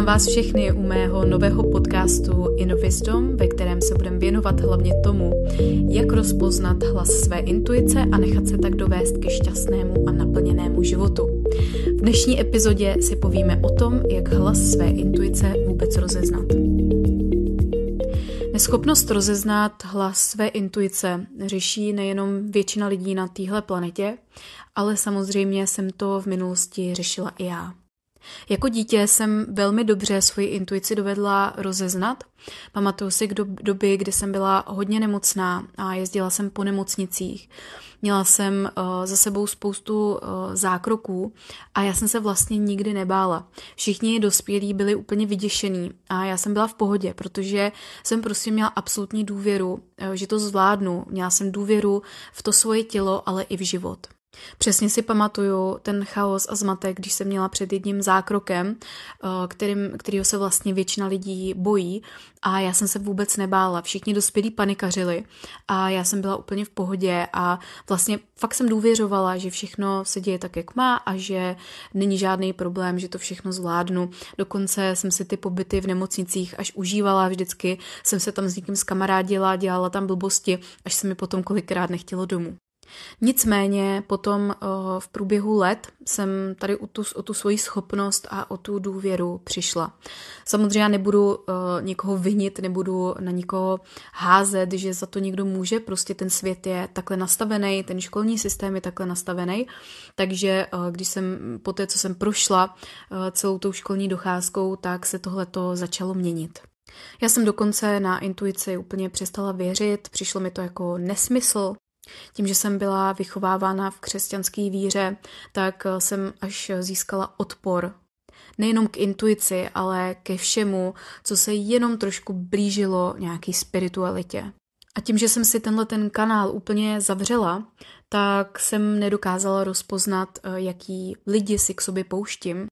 Vítám vás všechny u mého nového podcastu Innowisdom, ve kterém se budeme věnovat hlavně tomu, jak rozpoznat hlas své intuice a nechat se tak dovést ke šťastnému a naplněnému životu. V dnešní epizodě si povíme o tom, jak hlas své intuice vůbec rozeznat. Neschopnost rozeznat hlas své intuice řeší nejenom většina lidí na téhle planetě, ale samozřejmě jsem to v minulosti řešila i já. Jako dítě jsem velmi dobře svoji intuici dovedla rozeznat. Pamatuju si k doby, kdy jsem byla hodně nemocná a jezdila jsem po nemocnicích. Měla jsem uh, za sebou spoustu uh, zákroků a já jsem se vlastně nikdy nebála. Všichni dospělí byli úplně vyděšení a já jsem byla v pohodě, protože jsem prostě měla absolutní důvěru, uh, že to zvládnu. Měla jsem důvěru v to svoje tělo, ale i v život. Přesně si pamatuju ten chaos a zmatek, když jsem měla před jedním zákrokem, eh, kterým, kterýho se vlastně většina lidí bojí a já jsem se vůbec nebála. Všichni dospělí panikařili a já jsem byla úplně v pohodě a vlastně fakt jsem důvěřovala, že všechno se děje tak, jak má a že není žádný problém, že to všechno zvládnu. Dokonce jsem si ty pobyty v nemocnicích až užívala, vždycky jsem se tam s někým zkamarádila, dělala tam blbosti, až se mi potom kolikrát nechtělo domů. Nicméně potom eh, v průběhu let jsem tady o tu, o tu svoji schopnost a o tu důvěru přišla. Samozřejmě já nebudu uh, někoho vinit, nebudu na nikoho házet, že za to někdo může, prostě ten svět je takhle nastavený, ten školní systém je takhle nastavený, takže uh, když jsem po té, co jsem prošla celou tou školní docházkou, tak se tohleto začalo měnit. Já jsem dokonce na intuici úplně přestala věřit, přišlo mi to jako nesmysl, tím, že jsem byla vychovávána v křesťanské víře, tak eh, jsem až získala odpor nejenom k intuici, ale ke všemu, co se jenom trošku blížilo nějaký spiritualitě. A tím, že jsem si tenhle ten kanál úplně zavřela, tak jsem nedokázala rozpoznat, eh, jaký lidi si k sobě pouštím.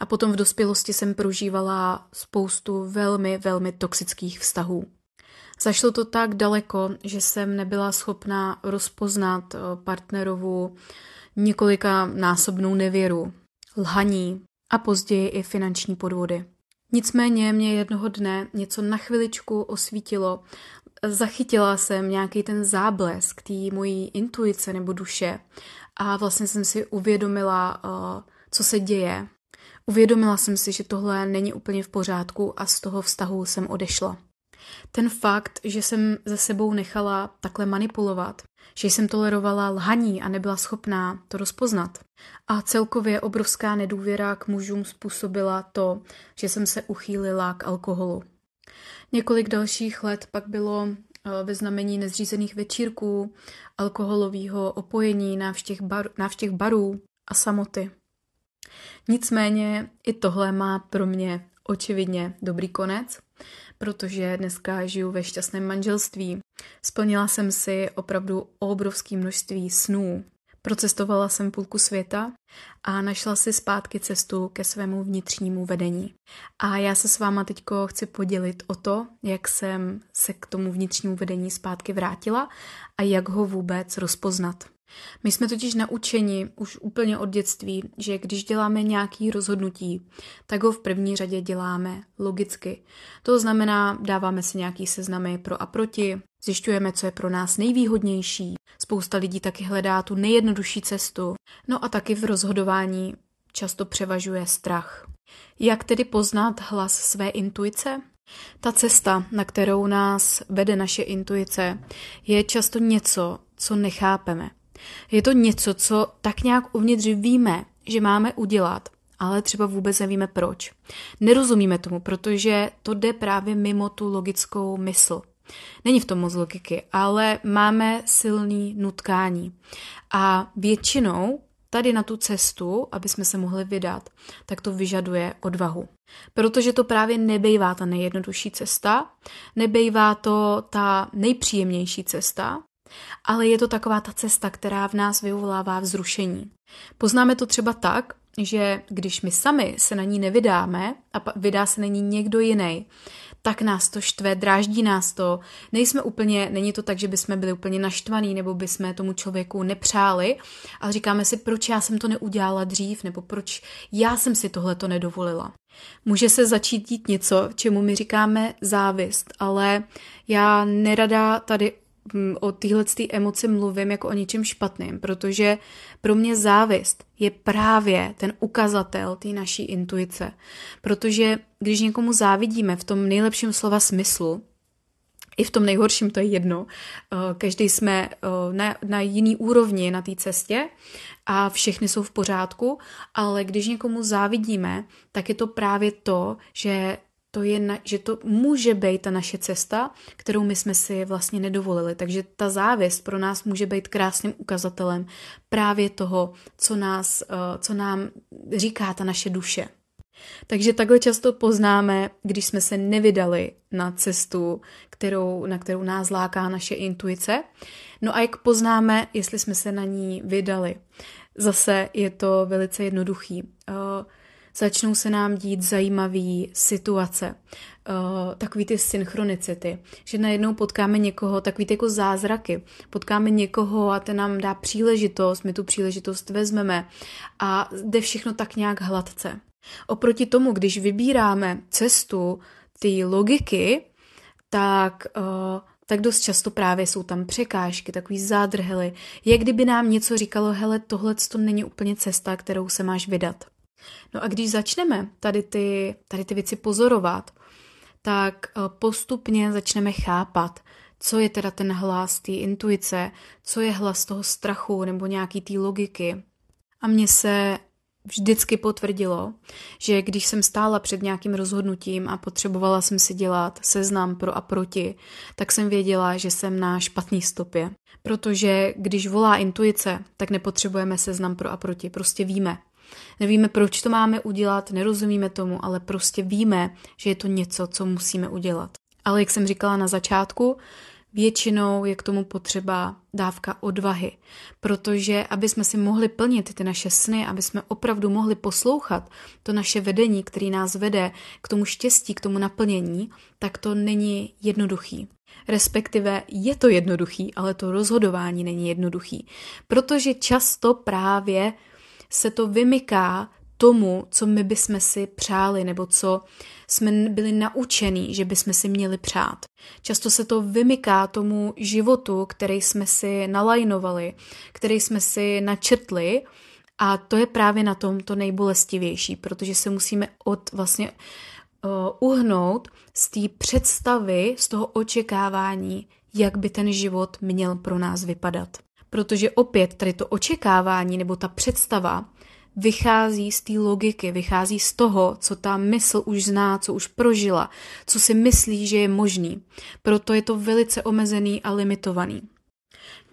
A potom v dospělosti jsem prožívala spoustu velmi, velmi toxických vztahů. Zašlo to tak daleko, že jsem nebyla schopná rozpoznat eh, partnerovu několika násobnou nevěru, lhaní a později i finanční podvody. Nicméně mě jednoho dne něco na chviličku osvítilo. Zachytila jsem nějaký ten záblesk té mojí intuice nebo duše a vlastně jsem si uvědomila, eh, co se děje. Uvědomila jsem si, že tohle není úplně v pořádku a z toho vztahu jsem odešla. Ten fakt, že jsem ze sebou nechala takhle manipulovat, že jsem tolerovala lhaní a nebyla schopná to rozpoznat. A celkově obrovská nedůvěra k mužům způsobila to, že jsem se uchýlila k alkoholu. Několik dalších let pak bylo eh, ve znamení nezřízených večírků, alkoholového opojení, návštěv, bar, návštěv barů a samoty. Nicméně i tohle má pro mě očividně dobrý konec, protože dneska žiju ve šťastném manželství. Splnila jsem si opravdu obrovské množství snů. Procestovala jsem půlku světa a našla si zpátky cestu ke svému vnitřnímu vedení. A já se s váma teď chci podělit o to, jak jsem se k tomu vnitřnímu vedení zpátky vrátila a jak ho vůbec rozpoznat. My jsme totiž naučeni už úplně od dětství, že když děláme nějaký rozhodnutí, tak ho v první řadě děláme logicky. To znamená, dáváme si nějaký seznamy pro a proti, zjišťujeme, co je pro nás nejvýhodnější. Spousta lidí taky hledá tu nejjednodušší cestu. No a taky v rozhodování často převažuje strach. Jak tedy poznat hlas své intuice? Ta cesta, na kterou nás vede naše intuice, je často něco, co nechápeme. Je to něco, co tak nějak uvnitř víme, že máme udělat, ale třeba vůbec nevíme proč. Nerozumíme tomu, protože to jde právě mimo tu logickou mysl. Není v tom moc logiky, ale máme silný nutkání. A většinou tady na tu cestu, aby jsme se mohli vydat, tak to vyžaduje odvahu. Protože to právě nebejvá ta nejjednodušší cesta, nebejvá to ta nejpříjemnější cesta, ale je to taková ta cesta, která v nás vyvolává vzrušení. Poznáme to třeba tak, že když my sami se na ní nevydáme a vydá se na ní někdo jiný, tak nás to štve, dráždí nás to. Nejsme úplně, není to tak, že bychom byli úplně naštvaní nebo bychom tomu člověku nepřáli, ale říkáme si, proč já jsem to neudělala dřív nebo proč já jsem si tohle to nedovolila. Může se začít dít něco, čemu my říkáme závist, ale já nerada tady o téhle emoci mluvím jako o něčem špatným, protože pro mě závist je právě ten ukazatel té naší intuice. Protože když někomu závidíme v tom nejlepším slova smyslu, i v tom nejhorším to je jedno. Eh, každý jsme eh, na, na jiný úrovni na té cestě a všechny jsou v pořádku, ale když někomu závidíme, tak je to právě to, že to je, na, že to může být ta naše cesta, kterou my jsme si vlastně nedovolili. Takže ta závist pro nás může být krásným ukazatelem právě toho, co, nás, eh, co nám říká ta naše duše. Takže takhle často poznáme, když jsme se nevydali na cestu, kterou, na kterou nás láká naše intuice. No a jak poznáme, jestli jsme se na ní vydali? Zase je to velice jednoduchý. Uh, začnou se nám dít zajímavé situace, uh, takový ty synchronicity, že najednou potkáme někoho, takový ty jako zázraky, potkáme někoho a ten nám dá příležitost, my tu příležitost vezmeme a jde všechno tak nějak hladce. Oproti tomu, když vybíráme cestu ty logiky, tak, uh, tak dost často právě jsou tam překážky, takový zádrhely. Je kdyby nám něco říkalo, hele, tohle to není úplně cesta, kterou se máš vydat. No a když začneme tady ty, tady ty věci pozorovat, tak uh, postupně začneme chápat, co je teda ten hlas té intuice, co je hlas toho strachu nebo nějaký té logiky. A mně se vždycky potvrdilo, že když jsem stála před nějakým rozhodnutím a potřebovala jsem si dělat seznam pro a proti, tak jsem věděla, že jsem na špatný stopě. Protože když volá intuice, tak nepotřebujeme seznam pro a proti, prostě víme. Nevíme, proč to máme udělat, nerozumíme tomu, ale prostě víme, že je to něco, co musíme udělat. Ale jak jsem říkala na začátku, Většinou je k tomu potřeba dávka odvahy, protože aby jsme si mohli plnit ty naše sny, aby jsme opravdu mohli poslouchat to naše vedení, který nás vede k tomu štěstí, k tomu naplnění, tak to není jednoduchý. Respektive je to jednoduchý, ale to rozhodování není jednoduchý, protože často právě se to vymyká tomu, co my bychom si přáli, nebo co jsme byli naučení, že bychom si měli přát. Často se to vymyká tomu životu, který jsme si nalajnovali, který jsme si načrtli a to je právě na tom to nejbolestivější, protože se musíme od vlastně uh, uhnout z té představy, z toho očekávání, jak by ten život měl pro nás vypadat. Protože opět tady to očekávání nebo ta představa vychází z té logiky, vychází z toho, co ta mysl už zná, co už prožila, co si myslí, že je možný. Proto je to velice omezený a limitovaný.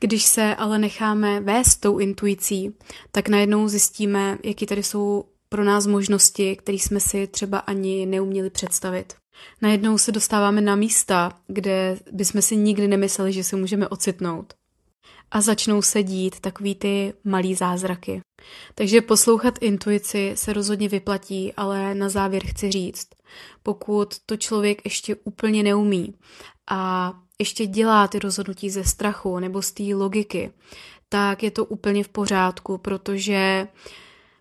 Když se ale necháme vést tou intuicí, tak najednou zjistíme, jaký tady jsou pro nás možnosti, které jsme si třeba ani neuměli představit. Najednou se dostáváme na místa, kde bychom si nikdy nemysleli, že se můžeme ocitnout a začnou se dít takový ty malý zázraky. Takže poslouchat intuici se rozhodně vyplatí, ale na závěr chci říct, pokud to člověk ještě úplně neumí a ještě dělá ty rozhodnutí ze strachu nebo z té logiky, tak je to úplně v pořádku, protože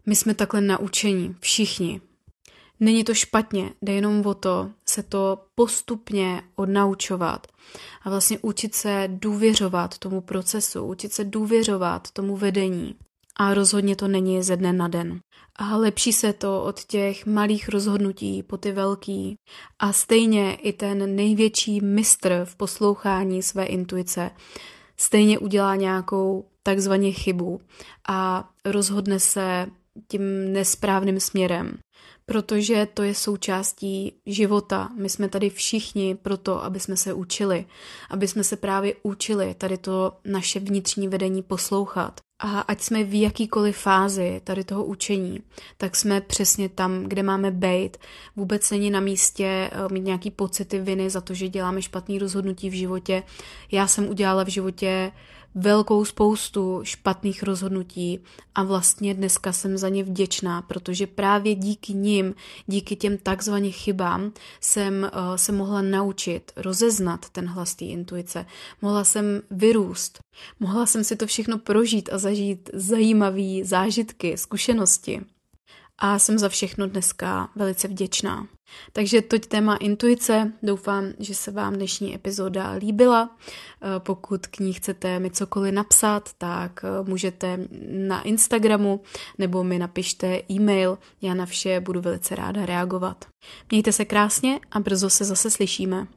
my jsme takhle naučení, všichni. Není to špatně, jde jenom o to se to postupně odnaučovat a vlastně učit se důvěřovat tomu procesu, učit se důvěřovat tomu vedení. A rozhodně to není ze dne na den. A lepší se to od těch malých rozhodnutí po ty velký. A stejně i ten největší mistr v poslouchání své intuice stejně udělá nějakou takzvaně chybu a rozhodne se tím nesprávným směrem protože to je součástí života. My jsme tady všichni proto, aby jsme se učili, aby jsme se právě učili tady to naše vnitřní vedení poslouchat. A ať jsme v jakýkoliv fázi tady toho učení, tak jsme přesně tam, kde máme být. Vůbec není na místě eh, mít nějaký pocity viny za to, že děláme špatný rozhodnutí v životě. Já jsem udělala v životě velkou spoustu špatných rozhodnutí a vlastně dneska jsem za ně vděčná, protože právě díky nim, díky těm takzvaně chybám jsem uh, se mohla naučit rozeznat ten hlas té intuice. Mohla jsem vyrůst. Mohla jsem si to všechno prožít a zažít zajímavé zážitky, zkušenosti a jsem za všechno dneska velice vděčná. Takže toť téma intuice. Doufám, že se vám dnešní epizoda líbila. Eh, pokud k ní chcete mi cokoliv napsat, tak eh, můžete na Instagramu nebo mi napište e-mail. Já na vše budu velice ráda reagovat. Mějte se krásně a brzo se zase slyšíme.